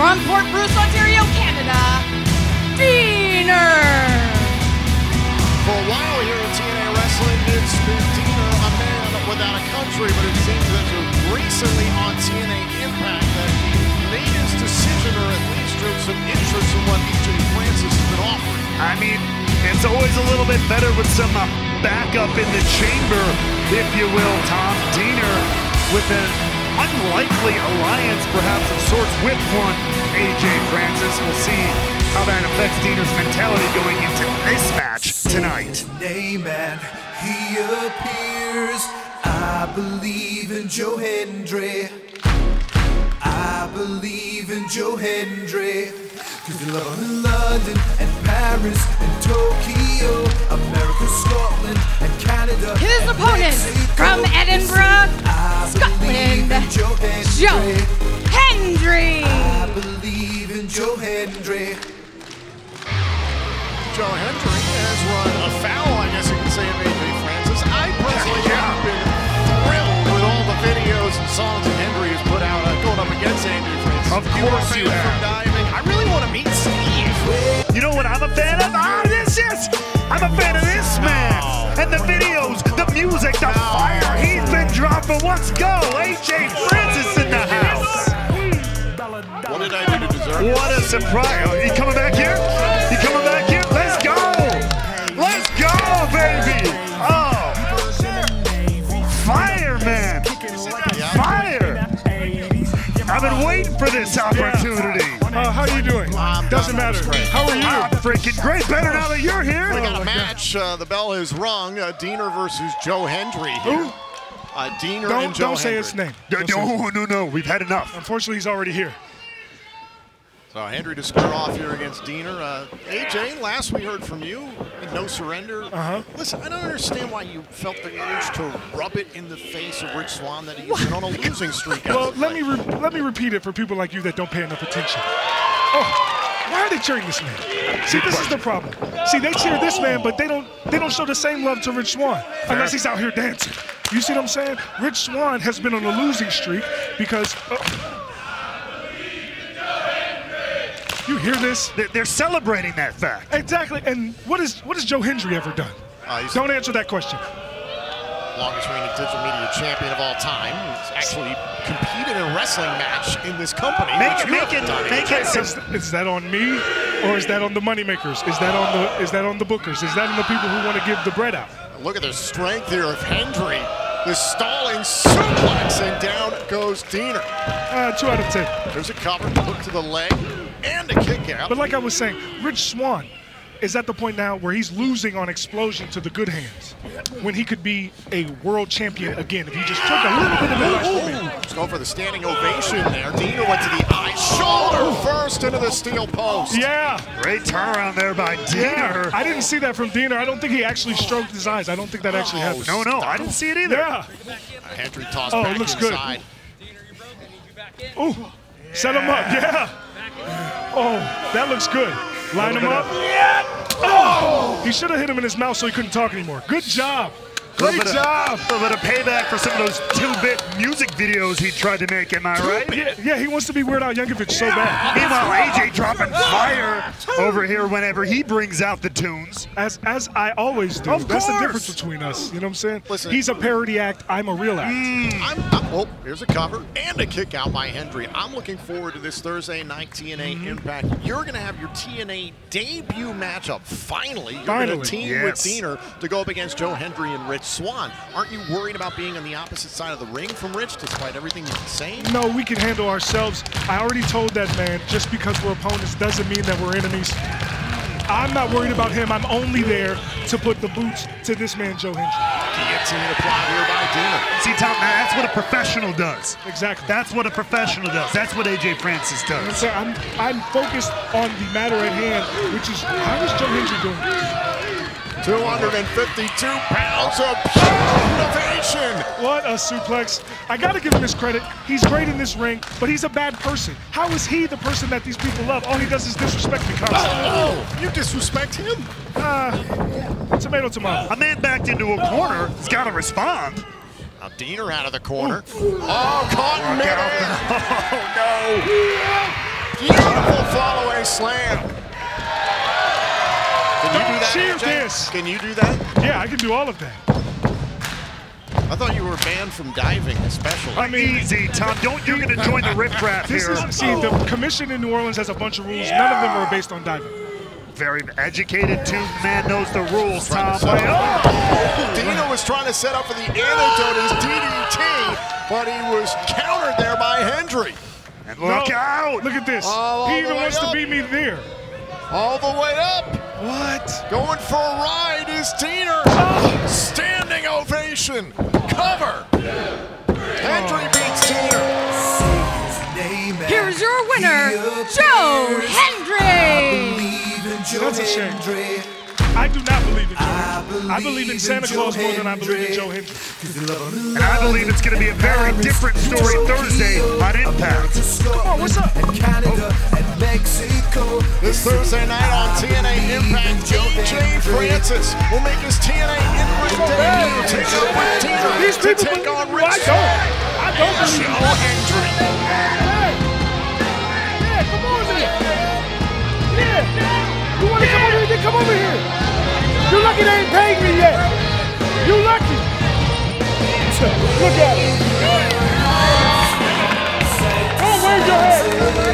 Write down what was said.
from Port Bruce, Ontario, Canada, Deaner. For a while here in TNA Wrestling, it's been Deaner, a man without a country, but it seems that recently on TNA Impact that he made his decision or at least showed some interest in what AJ Francis has been offering. I mean, it's always a little bit better with some uh, backup in the chamber, if you will, Tom. Deaner with an unlikely alliance, perhaps of sorts, with one AJ Francis. We'll see how that affects Deaner's mentality going into this match tonight. Name and he appears. I believe in Joe Hendry. I believe in Joe Hendry. Cause they love in London and Paris and Tokyo, I in Joe Hendry. Joe Hendry. I believe in Joe Hendry. Joe Hendry has run afoul, I guess you could say, of AJ Francis. I personally have been thrilled with all the videos and songs that Hendry has put out uh, going up against AJ Francis. Of If you are course you from have. diving, I really want to meet Steve. You know what I'm a fan of? Ah, this is! I'm a fan of this man! And the videos, the music, the fire he's been dropping. Let's go! AJ Francis in the house! What did I do to deserve it? What a surprise! Oh, you coming back here? You coming back here? Let's go! Let's go, baby! Oh! Fire, man! Fire! I've been waiting for this opportunity. Uh, how are you doing? Um, Doesn't matter. great. How are you? I'm freaking great. Better now that you're here. We got a match. Uh, the bell is rung. Uh, Deaner versus Joe Hendry here. Who? Uh, Deaner Don't, and Joe don't say Hendry. his name. No, Don't say no, no, no. We've had enough. Unfortunately, he's already here. So Hendry to square off here against Deaner. Uh, AJ, last we heard from you, no surrender. Uh-huh. Listen, I don't understand why you felt the urge to rub it in the face of Rich Swann that he's been on a losing streak. Well, of let me re- let me repeat it for people like you that don't pay enough attention. Oh, why are they cheering this man? See, this is the problem. See, they cheer this man, but they don't they don't show the same love to Rich Swann unless he's out here dancing. You see what I'm saying? Rich Swann has been on a losing streak because. uh, you hear this? They're, celebrating that fact. Exactly. And what is what has Joe Hendry ever done? Uh, Don't answer that question. longest reigning digital media champion of all time. He's actually competed in a wrestling match in this company. Make it, make it, make it. Is, is that on me, or is that on the moneymakers? Is that on the is that on the bookers? Is that on the people who want to give the bread out? Look at the strength here of Hendry. The stalling suplex, and down goes Deaner. Uh, two out of ten. There's a cover, hook to the leg, and a kick out. But like I was saying, Rich Swann is at the point now where he's losing on Xplosion to the good hands. When he could be a world champion again if he just took a little bit of me. Let's go for the standing ovation there. Deaner went to the shoulder first into the steel post. Yeah. Great turnaround there by Yeah. I didn't see that from Deaner. I don't think he actually stroked his eyes. I don't think that actually oh, happened. No, no, I didn't see it either. Yeah. Hendry tossed Oh, it back looks good. inside. Ooh. Set him up. Yeah. Oh, that looks good. Line him up. Yeah. Oh! He should have hit him in his mouth so he couldn't talk anymore. Good job. Great job. Of, a little bit of payback for some of those two-bit music videos he tried to make. Am I right? Yeah, yeah, he wants to be Weird Al Yankovic so bad. Meanwhile, AJ dropping over here whenever he brings out the tunes. As as I always do. Of That's the difference between us. You know what I'm saying? Listen. He's a parody act. I'm a real act. I'm, I'm, oh, here's a cover and a kick out by Hendry. I'm looking forward to this Thursday night TNA Mm-hmm. Impact. You're going to have your TNA debut matchup. Finally, you're Finally. going to team Yes. with Deaner to go up against Joe Hendry and Rich Swann. Aren't you worried about being on the opposite side of the ring from Rich, despite everything he's saying? No, we can handle ourselves. I already told that man, just because we're opponents doesn't mean that we're enemies. I'm not worried about him. I'm only there to put the boots to this man, Joe Hendry. Guillotine applied here by Deaner. See, Tom, that's what a professional does. Exactly. That's what a professional does. That's what AJ Francis does. so I'm, I'm focused on the matter at hand, which is how is Joe Hendry doing? 252 pounds of pure innovation. What a suplex. I got to give him his credit. He's great in this ring, but he's a bad person. How is he the person that these people love? All he does is disrespect me constantly. Oh, you disrespect him? Uh, tomato, tomato. A man backed into a corner He's got to respond. Now Deaner out of the corner. Oh, caught in midair. Oh, no. Nice slam. Can you do that? Cheer AJ? this. Can you do that? Yeah, I can do all of that. I thought you were banned from diving, especially. I mean, Easy, Tom. Don't you're going to join the riffraff This here. is see the oh. commission in New Orleans has a bunch of rules. None of them are based on diving. Very educated two man knows the rules, Tom. Trying to set Like, up- oh! Deaner was trying to set up for the antidote as DDT, but he was countered there by Hendry. And look No, out! Look at this. Oh, all he the even wants up. to beat me there. All the way up. What? Going for a ride is Deaner. Standing ovation. Cover. Hendry beats Deaner. Here's your winner, he Joe. Hendry. Believe in Joe That's a shame. I do not believe in Joe I Hendry. I believe in Santa Joe Claus more than I believe in Hendry. Joe Hendry. 'Cause they love him And I believe it's going to be a very different story Thursday on Impact. Come on, what's up? And Canada and Mexico. This Thursday night on TNA Impact, AJ Francis will make his TNA Impact debut. Take up with Deaner These to people take on I Rich don't. I don't and Hendry. Yeah, come on there. Yeah. You want to come over here? Come over here. You lucky they ain't paid me yet. You lucky. Look at it. Don't wave your head.